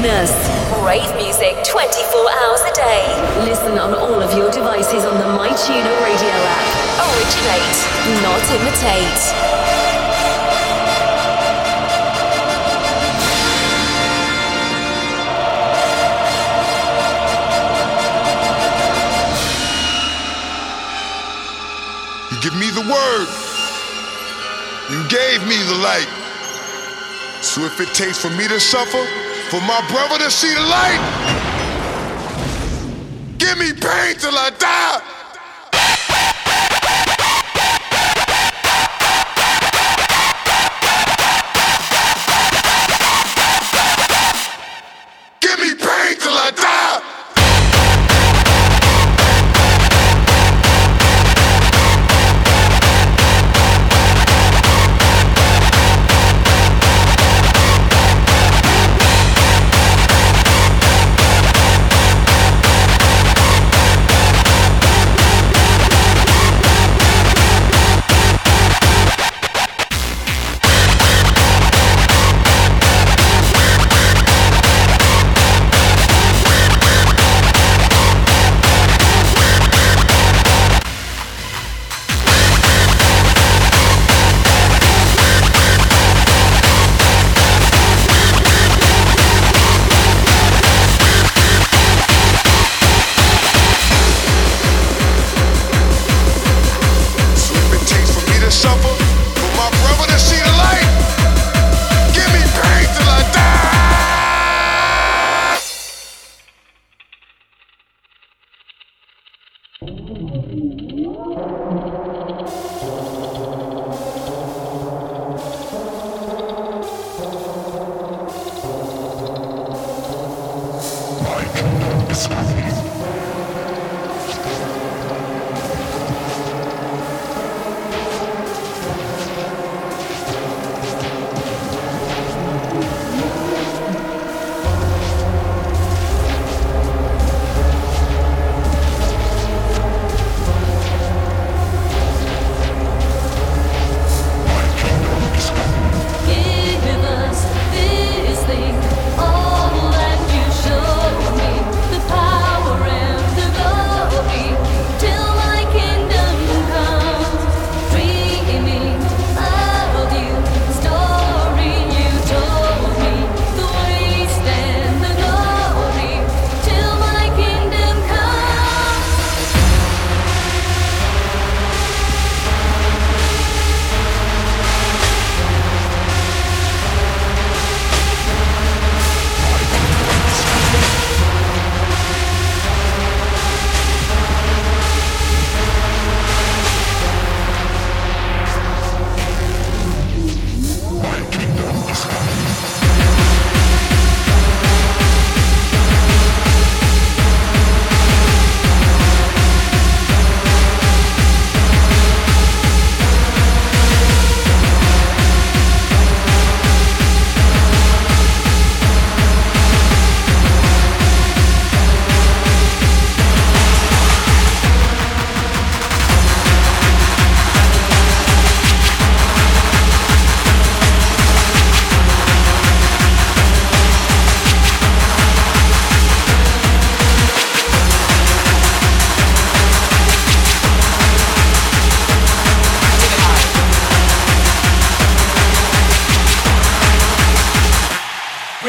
Magnus. Rave music 24 hours a day. Listen on all of your devices on the MyTuner radio app. Originate, not imitate. You give me the word. You gave me the light. So if it takes for me to suffer, for my brother to see the light, give me pain till I die.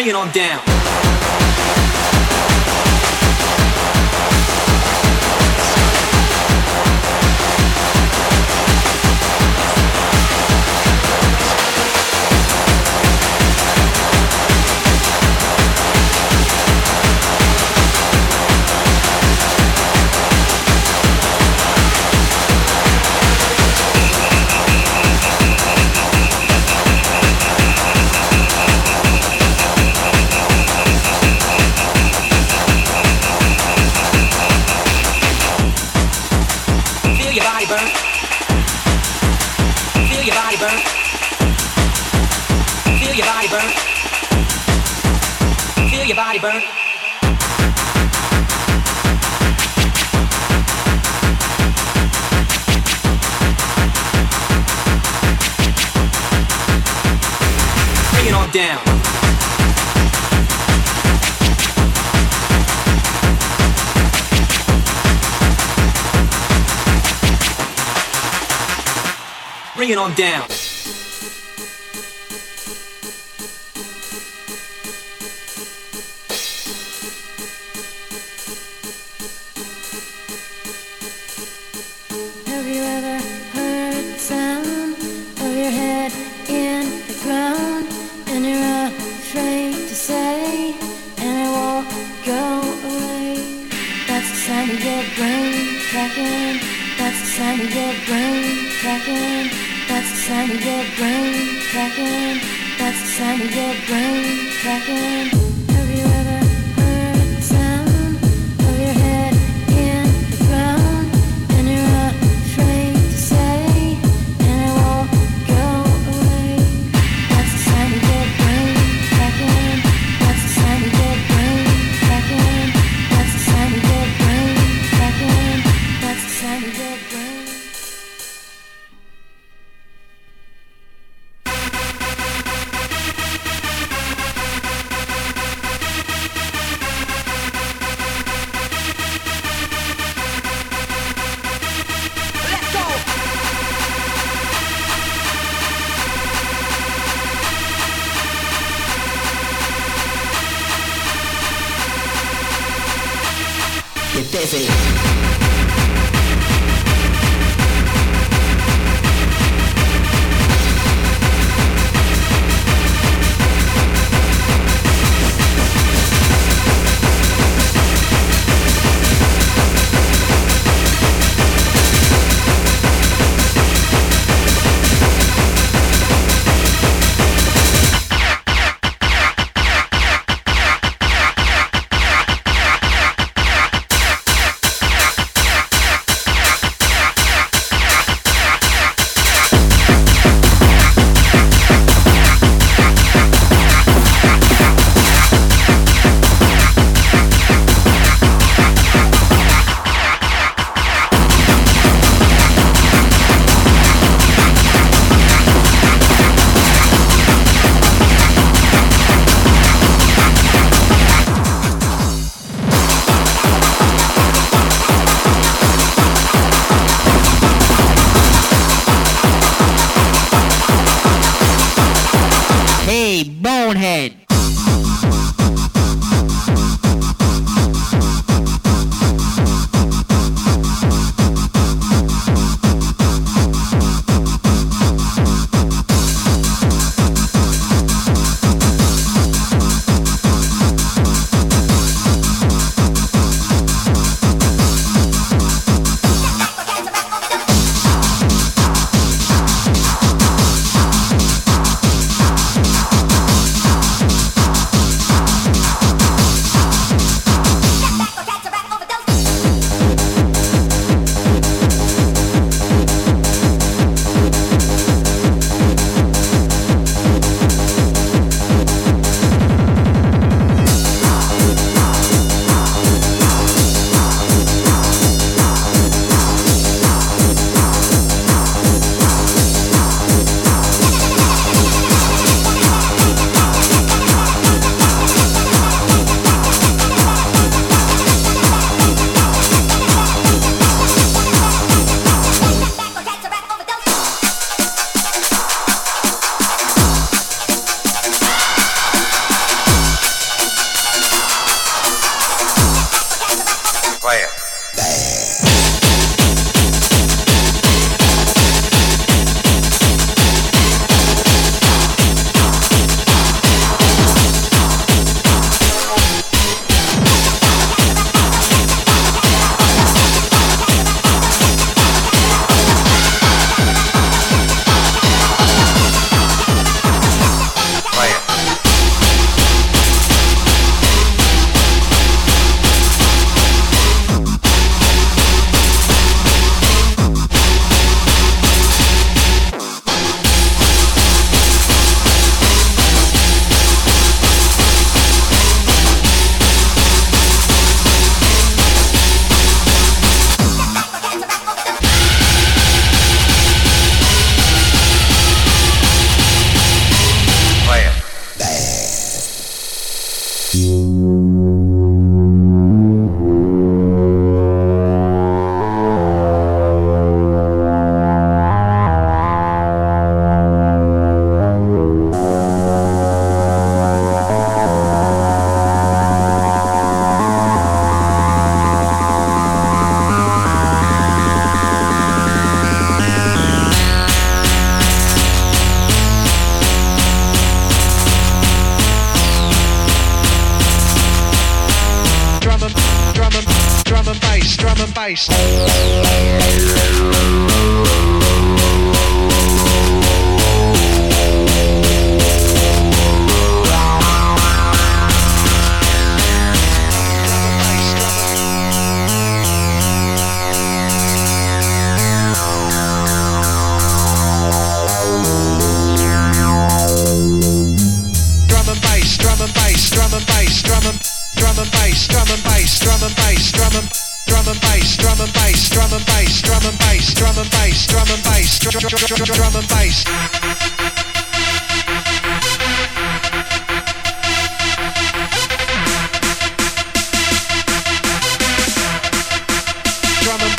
bringing on down. Down. sound of your brain cracking. That's the sound of your brain cracking.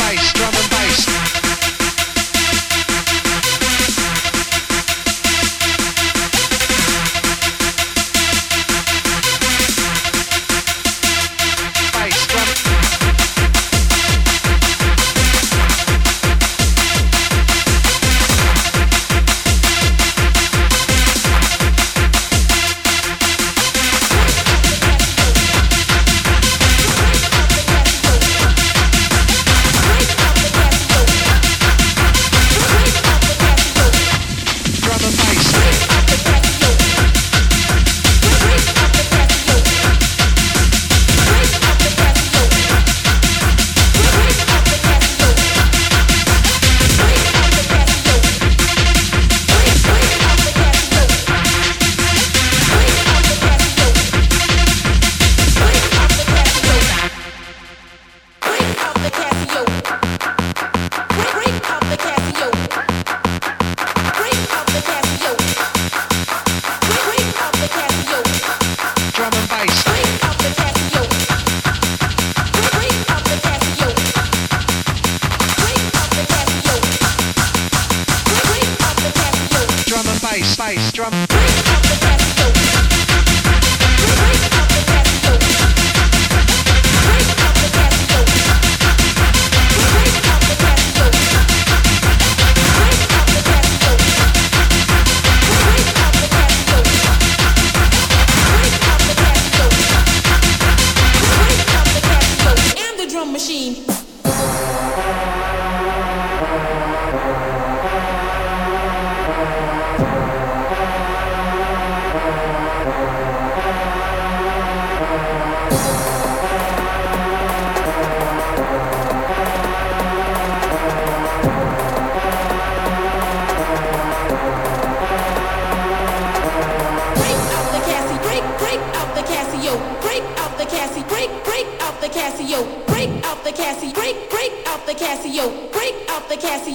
bass, drum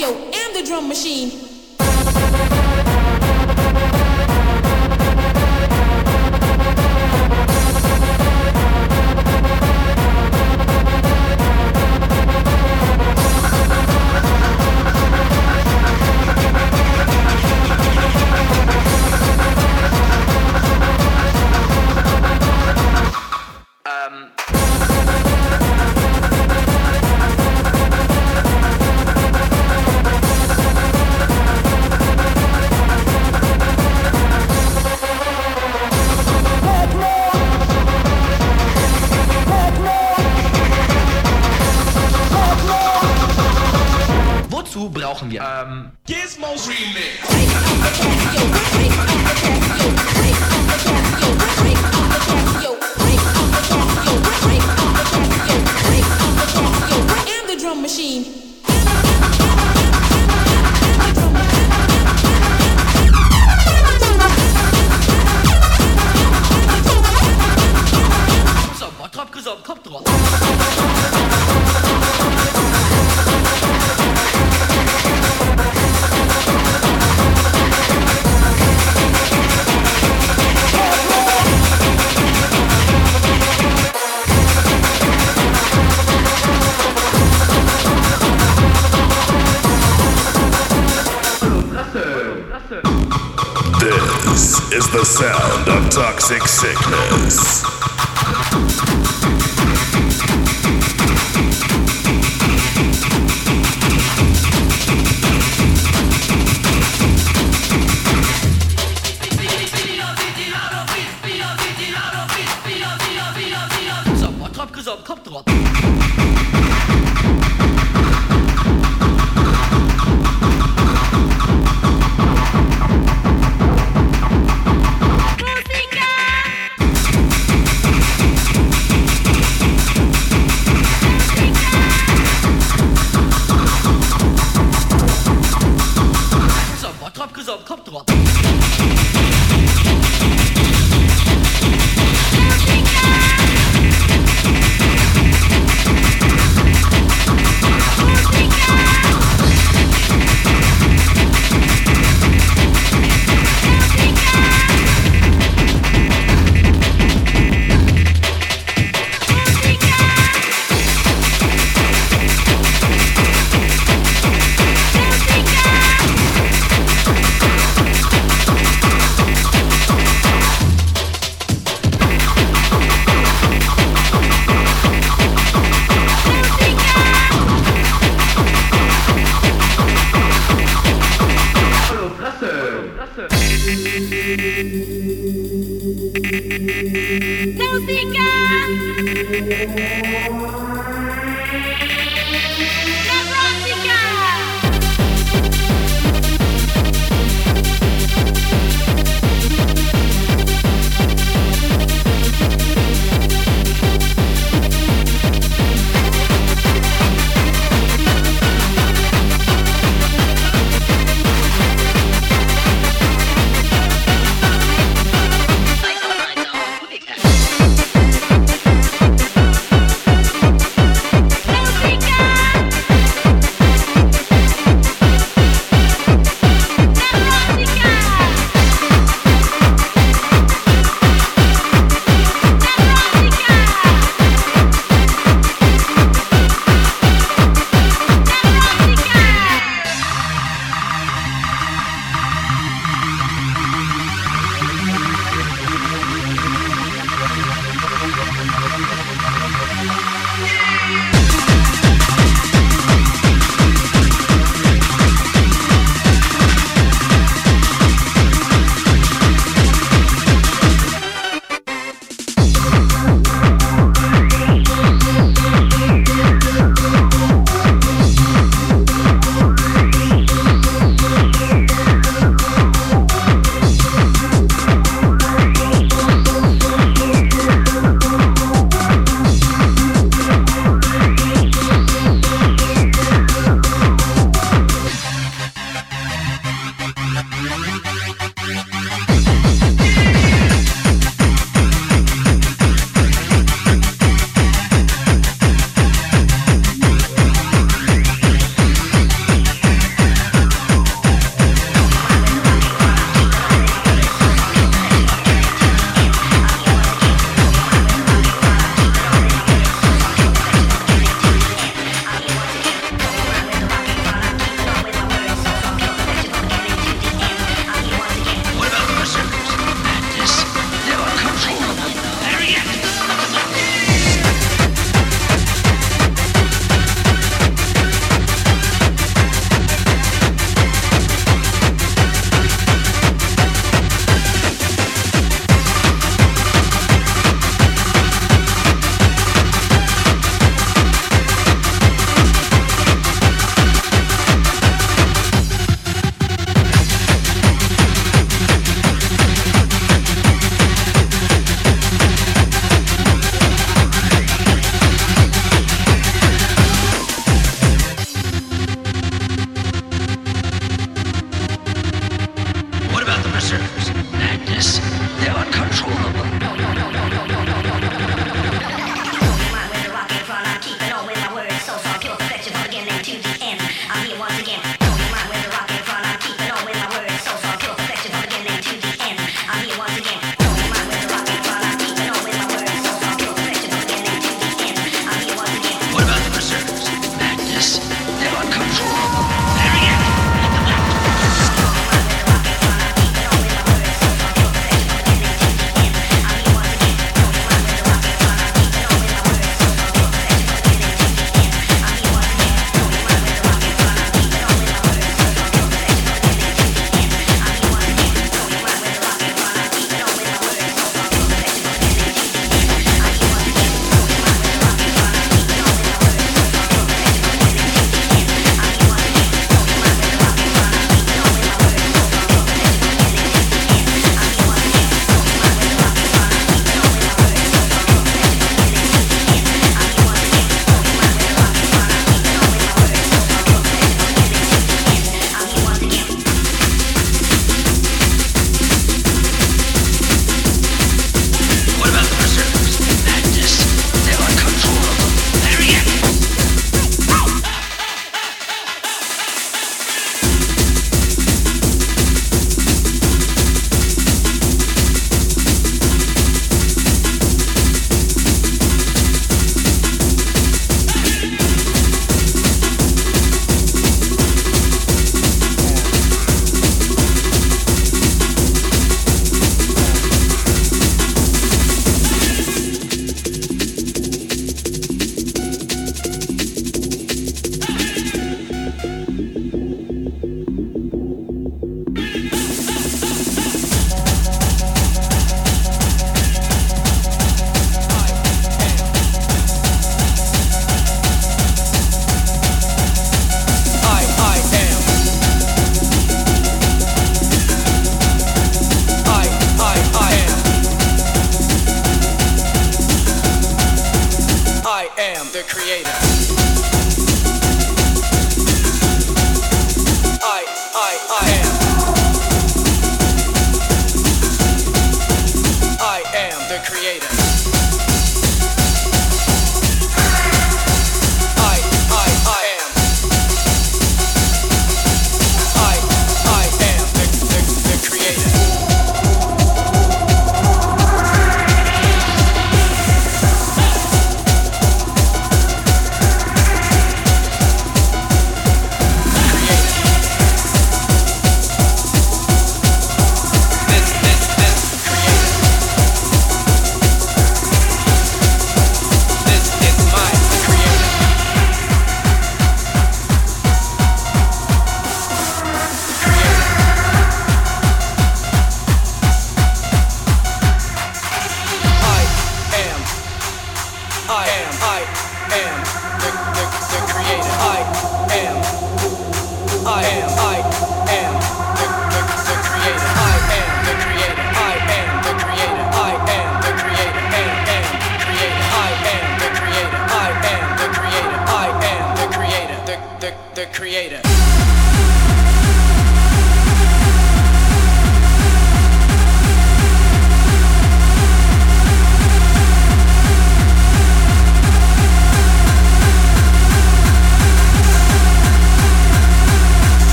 And the drum machine. Kopf drauf.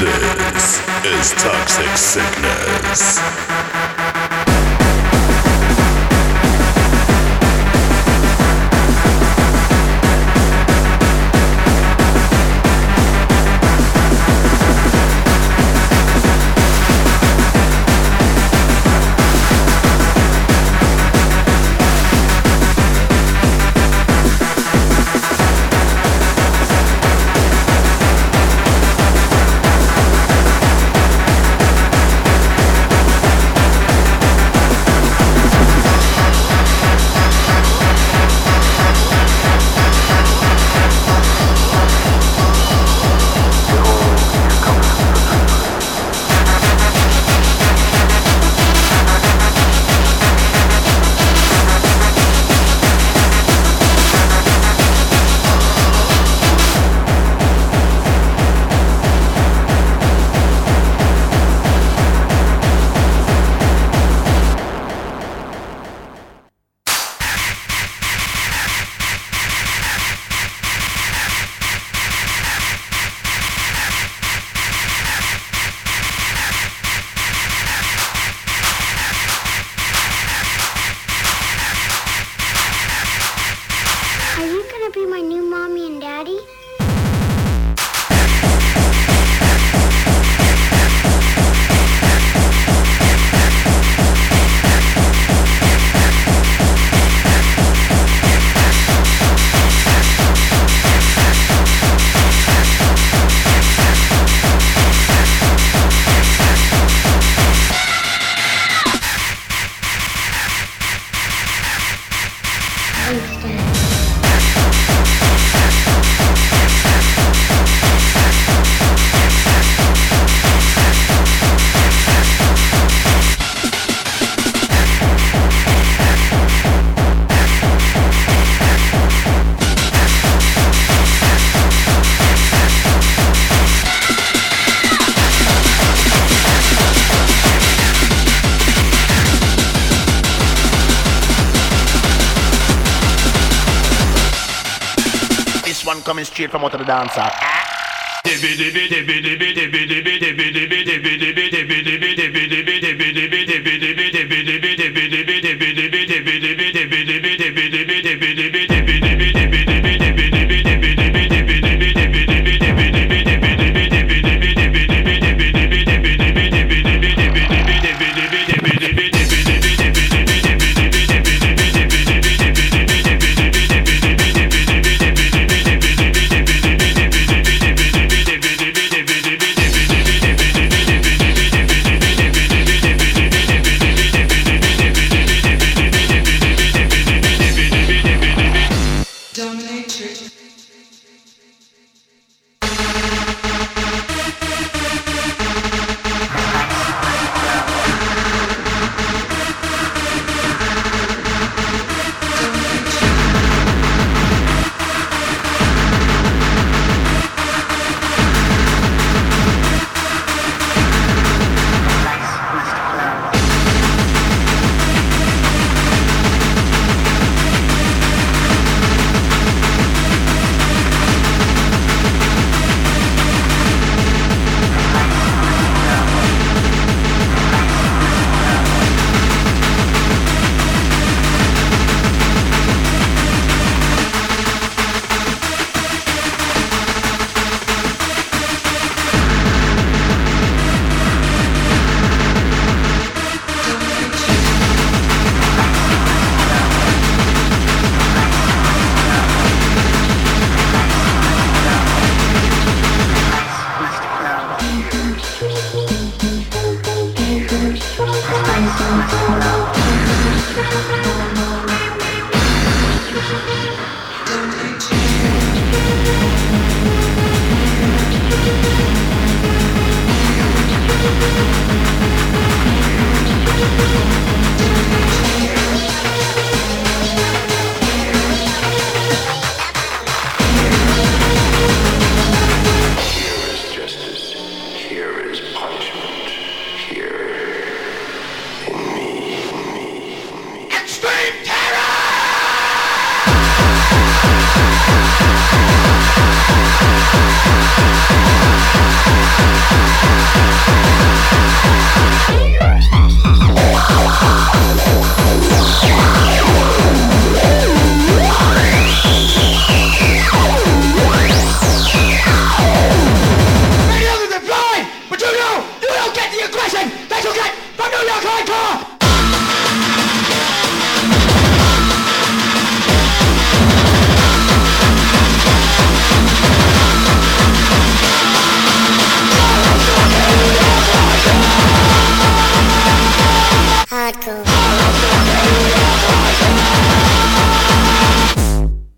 This is Toxic Sickness. Straight from out of the dancer.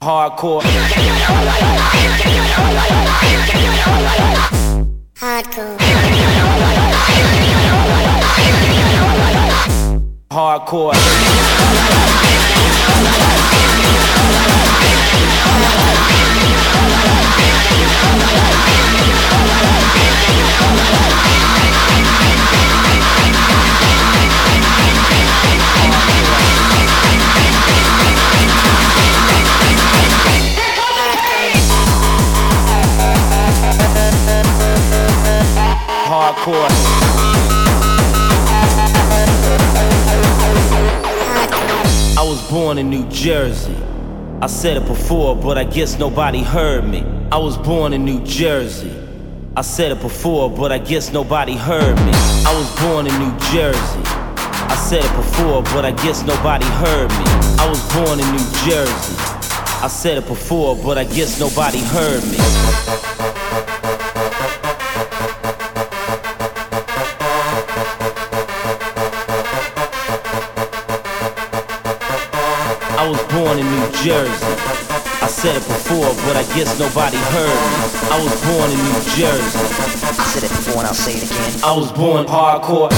Hardcore. Hardcore. Hardcore. I was born in New Jersey. I said it before, but I guess nobody heard me. I was born in New Jersey. I said it before, but I guess nobody heard me. I was born in New Jersey. I said it before, but I guess nobody heard me. I was born in New Jersey. I said it before, but I guess nobody heard me. Jersey. I said it before, but I guess nobody heard me. I was born in New Jersey. I said it before and I'll say it again. I was born hardcore.